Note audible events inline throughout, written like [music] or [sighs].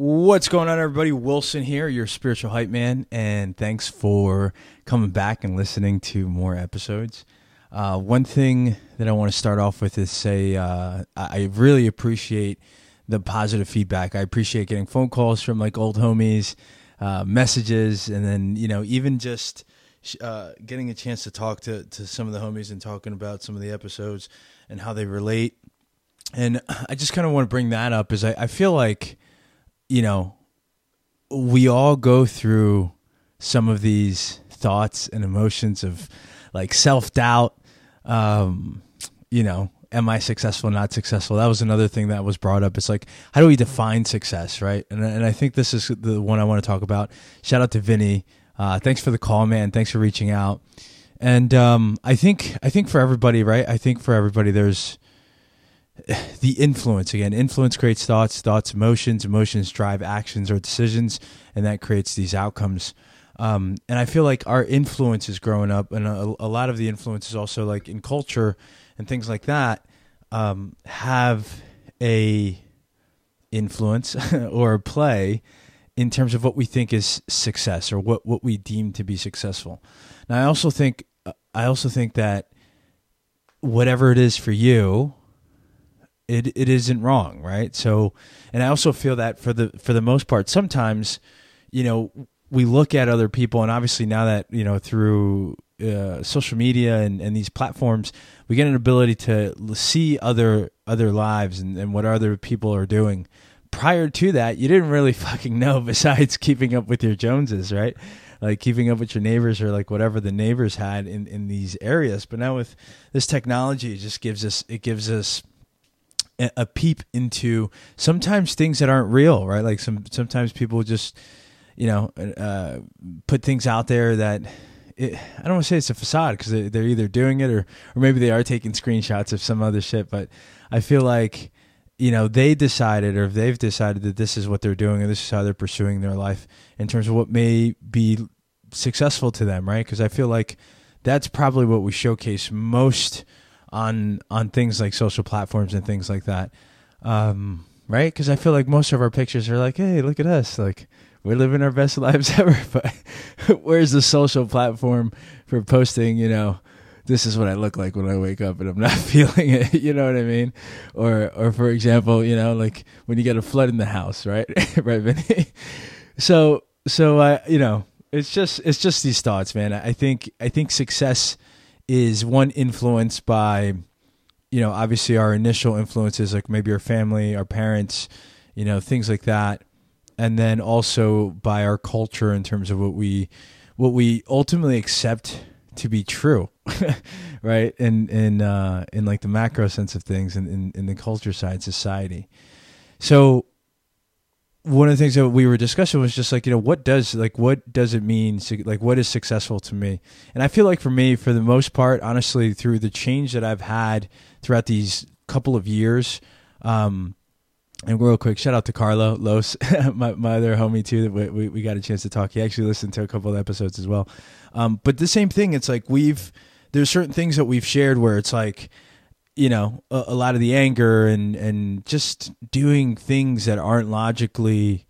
What's going on, everybody? Wilson here, your spiritual hype man, and thanks for coming back and listening to more episodes. Uh, one thing that I want to start off with is say uh, I really appreciate the positive feedback. I appreciate getting phone calls from like old homies, uh, messages, and then you know even just uh, getting a chance to talk to to some of the homies and talking about some of the episodes and how they relate. And I just kind of want to bring that up, is I, I feel like you know we all go through some of these thoughts and emotions of like self doubt. Um, you know, am I successful, not successful? That was another thing that was brought up. It's like, how do we define success, right? And, and I think this is the one I want to talk about. Shout out to Vinny. Uh, thanks for the call, man. Thanks for reaching out. And um, I think I think for everybody, right? I think for everybody, there's [sighs] the influence again. Influence creates thoughts, thoughts, emotions, emotions drive actions or decisions, and that creates these outcomes. Um, and I feel like our influence is growing up, and a, a lot of the influences also like in culture and things like that um, have a influence [laughs] or play in terms of what we think is success or what, what we deem to be successful. Now, I also think I also think that whatever it is for you, it it isn't wrong, right? So, and I also feel that for the for the most part, sometimes, you know, we look at other people, and obviously now that you know through uh, social media and, and these platforms, we get an ability to see other other lives and, and what other people are doing. Prior to that, you didn't really [laughs] fucking know besides keeping up with your Joneses, right? Like keeping up with your neighbors or like whatever the neighbors had in, in these areas. But now with this technology, it just gives us it gives us a, peep into sometimes things that aren't real, right? Like some sometimes people just you know uh, put things out there that it, I don't want to say it's a facade because they, they're either doing it or or maybe they are taking screenshots of some other shit. But I feel like you know they decided or if they've decided that this is what they're doing and this is how they're pursuing their life in terms of what may be successful to them, right? Because I feel like that's probably what we showcase most on on things like social platforms and things like that. Um, right? Because I feel like most of our pictures are like, "Hey, look at us!" Like we're living our best [laughs] lives ever. But [laughs] where's the social platform for posting? You know, this is what I look like when I wake up and I'm not [laughs] feeling it. You know what I mean? Or, or for example, you know, like when you get a flood in the house, right? right, Vinny? So, so I, you know, it's just, it's just these thoughts, man. I think, I think success is one influenced by, you know, obviously our initial influences, like maybe our family, our parents, you know, things like that. And then also by our culture in terms of what we what we ultimately accept to be true [laughs] right? In in uh in like the macro sense of things and in, in the culture side society. So one of the things that we were discussing was just like you know what does like what does it mean like what is successful to me and i feel like for me for the most part honestly through the change that i've had throughout these couple of years um and real quick, shout out to Carlo Los, [laughs] my, my other homie too. That we, we, we got a chance to talk. He actually listened to a couple of episodes as well. Um, but the same thing. It's like we've there's certain things that we've shared where it's like, you know, a, a lot of the anger and and just doing things that aren't logically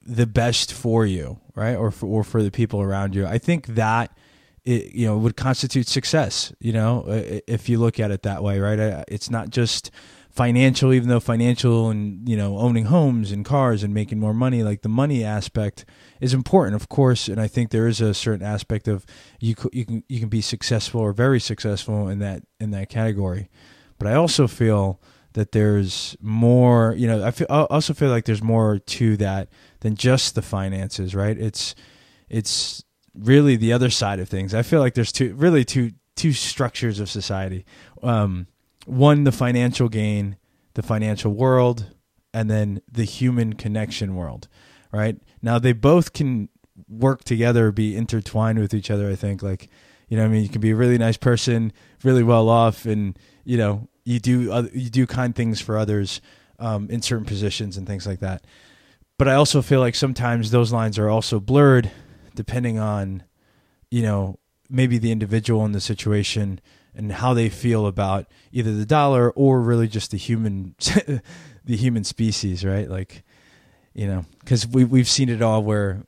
the best for you, right, or for, or for the people around you. I think that it you know would constitute success. You know, if you look at it that way, right? It's not just financial even though financial and you know owning homes and cars and making more money like the money aspect is important of course. And i think there is a certain aspect of you you can you can be successful or very successful in that in that category. But i also feel that there's more you know i feel I also feel like there's more to that than just the finances right? It's it's really the other side of things. I feel like there's two really two two structures of society. Um one the financial gain, the financial world, and then the human connection world, right? Now they both can work together, be intertwined with each other. I think, like, you know, I mean, you can be a really nice person, really well off, and you know, you do you do kind things for others um, in certain positions and things like that. But I also feel like sometimes those lines are also blurred, depending on, you know, maybe the individual in the situation and how they feel about either the dollar or really just the human [laughs] the human species right like you know, because we we've seen it all where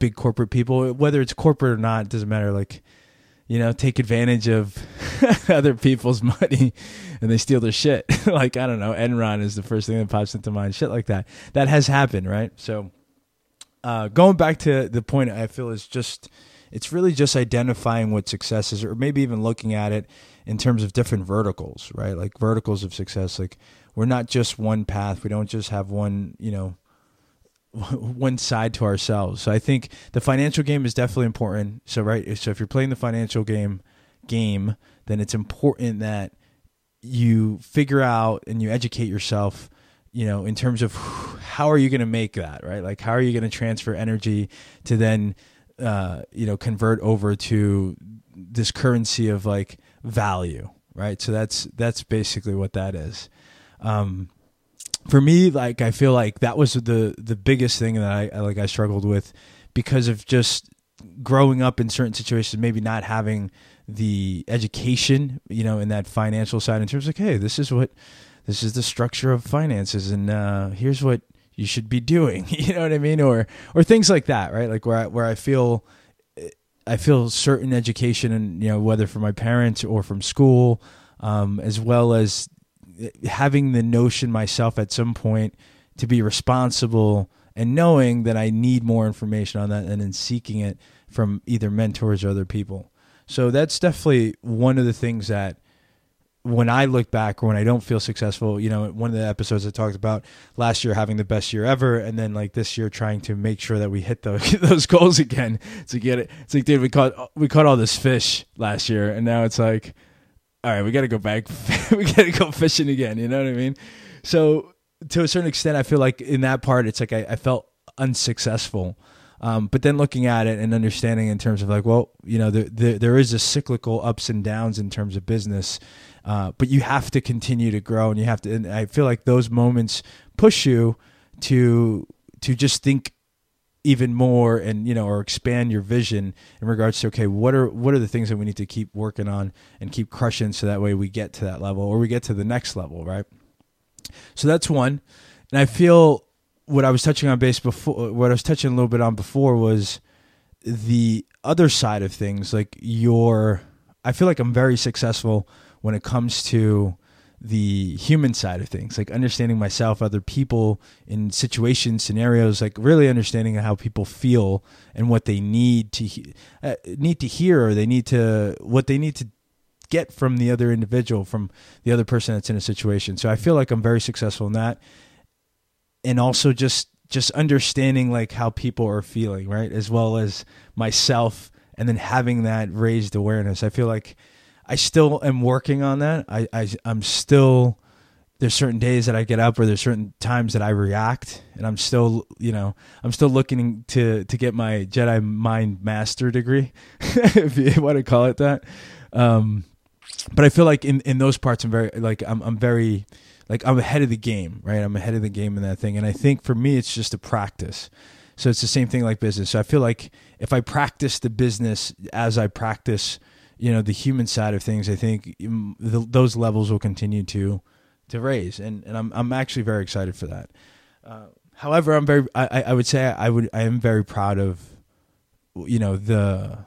big corporate people, whether it's corporate or not, doesn't matter. Like, you know, take advantage of [laughs] other people's money and they steal their shit. [laughs] like, I don't know, Enron is the first thing that pops into mind. Shit like that. That has happened, right? So, uh, going back to the point, I feel is just it's really just identifying what success is, or maybe even looking at it in terms of different verticals, right? Like verticals of success. Like we're not just one path. We don't just have one, you know, [laughs] one side to ourselves. So I think the financial game is definitely important. So right, so if you're playing the financial game game, then it's important that you figure out and you educate yourself you know in terms of how are you going to make that right like how are you going to transfer energy to then uh, you know convert over to this currency of like value right? So that's that's basically what that is. Um, for me like i feel like that was the the biggest thing that i like i struggled with because of just growing up in certain situations maybe not having the education you know in that financial side in terms of like hey this is what this is the structure of finances and uh, here's what you should be doing [laughs] you know what i mean? Or or things like that right? Like where I, where i feel i feel certain education and you know whether from my parents or from school um, as well as having the notion myself at some point to be responsible and knowing that i need more information on that and then seeking it from either mentors or other people. So that's definitely one of the things that when I look back or when I don't feel successful, you know, one of the episodes I talked about last year having the best year ever, and then like this year trying to make sure that we hit those [laughs] those goals again to get it. It's like, dude, we caught we caught all this fish last year, and now it's like, all right, we got to go back, [laughs] we got to go fishing again. You know what I mean? So to a certain extent, I feel like in that part, it's like I, I felt unsuccessful. Um, but then looking at it and understanding in terms of like, well, you know, there, there, there is a cyclical ups and downs in terms of business, uh, but you have to continue to grow, and you have to. And I feel like those moments push you to to just think even more and you know or expand your vision in regards to okay what are what are the things that we need to keep working on and keep crushing so that way we get to that level or we get to the next level right so that's one and i feel what i was touching on base before what i was touching a little bit on before was the other side of things like your i feel like i'm very successful when it comes to the human side of things, like understanding myself, other people in situations, scenarios, like really understanding how people feel and what they need to uh, need to hear, or they need to what they need to get from the other individual, from the other person that's in a situation. So I feel like I'm very successful in that, and also just just understanding like how people are feeling, right, as well as myself, and then having that raised awareness. I feel like I still am working on that. I, I I'm still there's certain days that I get up or there's certain times that I react and I'm still, you know, I'm still looking to to get my Jedi mind master degree [laughs] if you [laughs] want to call it that. Um but I feel like in in those parts I'm very like I'm I'm very like I'm ahead of the game, right? I'm ahead of the game in that thing and I think for me it's just a practice. So it's the same thing like business. So I feel like if I practice the business as I practice you know the human side of things, I think the, those levels will continue to to raise, and and I'm I'm actually very excited for that. Uh, however, I'm very I, I would say I would I am very proud of you know the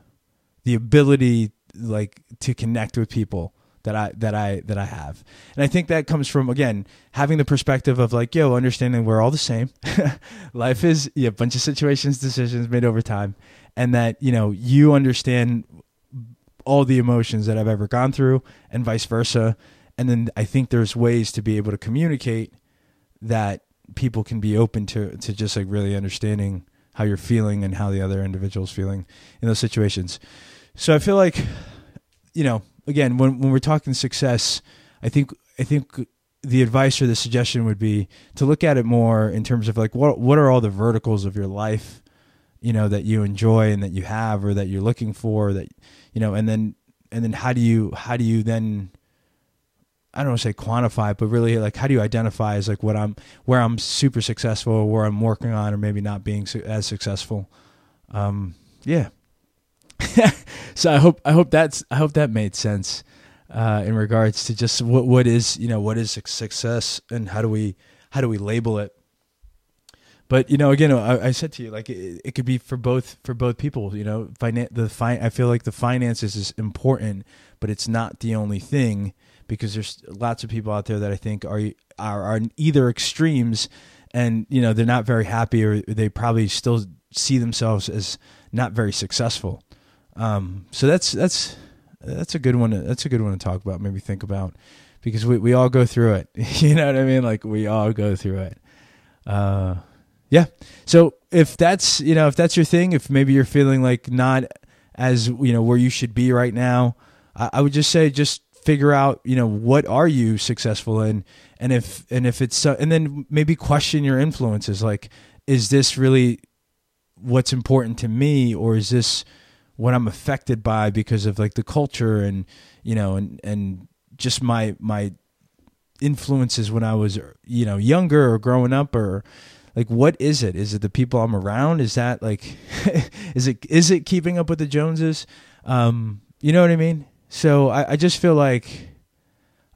the ability like to connect with people that I that I that I have. And I think that comes from again having the perspective of like, yo, understanding we're all the same. [laughs] Life is a bunch of situations, decisions made over time. And that, you know, you understand all the emotions that I've ever gone through and vice versa. And then I think there's ways to be able to communicate that people can be open to to just like really understanding how you're feeling and how the other individual's feeling in those situations. So I feel like you know, again, when when we're talking success, I think I think the advice or the suggestion would be to look at it more in terms of like what what are all the verticals of your life, you know, that you enjoy and that you have or that you're looking for that you know, and then and then how do you how do you then I don't want to say quantify, but really like how do you identify as like what I'm where I'm super successful or where I'm working on or maybe not being su- as successful. Um, yeah. [laughs] so I hope I hope that's I hope that made sense uh, in regards to just what what is you know what is success and how do we how do we label it. But you know, again, I, I said to you, like it, it, could be for both for both people. You know, finan- the fi- I feel like the finances is important, but it's not the only thing because there's lots of people out there that I think are are, are either extremes, and you know they're not very happy, or they probably still see themselves as not very successful. Um, so that's that's that's a good one. To, that's a good one to talk about. Maybe think about because we we all go through it. [laughs] you know what I mean? Like we all go through it. Uh, yeah. So if that's you know if that's your thing, if maybe you're feeling like not as you know where you should be right now, I, I would just say just figure out you know what are you successful in, and if and if it's uh, and then maybe question your influences. Like, is this really what's important to me, or is this what I'm affected by because of like the culture and you know and and just my my influences when I was you know younger or growing up or like what is it? Is it the people i'm around? Is that like [laughs] is it is it keeping up with the joneses? Um you know what i mean? So i, I just feel like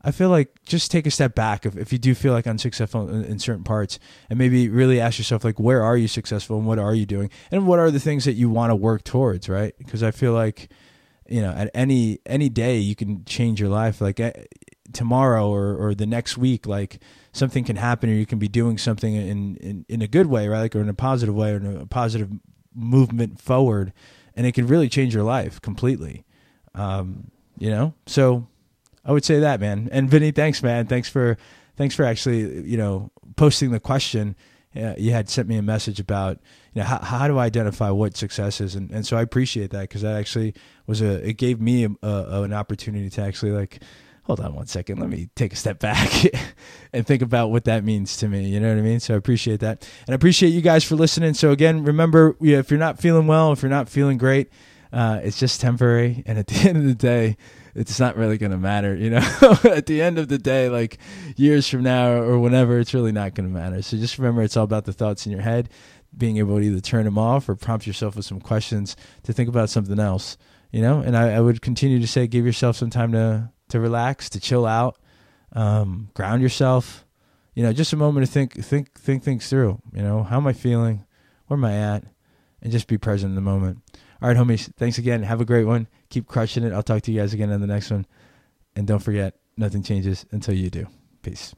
i feel like just take a step back if, if you do feel like unsuccessful in, in certain parts and maybe really ask yourself like where are you successful and what are you doing? And what are the things that you want to work towards right? Because i feel like you know at any any day you can change your life. Like eh, tomorrow or or the next week like something can happen or you can be doing something in, in, in a good way, right? Like, or in a positive way or in a positive movement forward. And it can really change your life completely. Um, you know? So I would say that, man. And Vinny, thanks, man. Thanks for, thanks for actually, you know, posting the question. Yeah, you had sent me a message about, you know, how, how do I identify what success is? And, and so I appreciate that because that actually was a, it gave me a, a, an opportunity to actually like, hold on one second, let me take a step back [laughs] and think about what that means to me. You know what I mean? So I appreciate that. And I appreciate you guys for listening. So again, remember, if you're not feeling well, if you're not feeling great, uh, it's just temporary. And at the [laughs] end of the day, it's not really going to matter, you know. [laughs] at the end of the day, like years from now or whenever, it's really not going to matter. So just remember, it's all about the thoughts in your head, being able to either turn them off or prompt yourself with some questions to think about something else, you know. And I, I would continue to say, give yourself some time to to relax, to chill out, um, ground yourself. You know, just a moment to think, think, think things through. You know, how am I feeling? Where am I at? And just be present in the moment. All right, homies. Thanks again. Have a great one. Keep crushing it. I'll talk to you guys again on the next one. And don't forget, nothing changes until you do. Peace.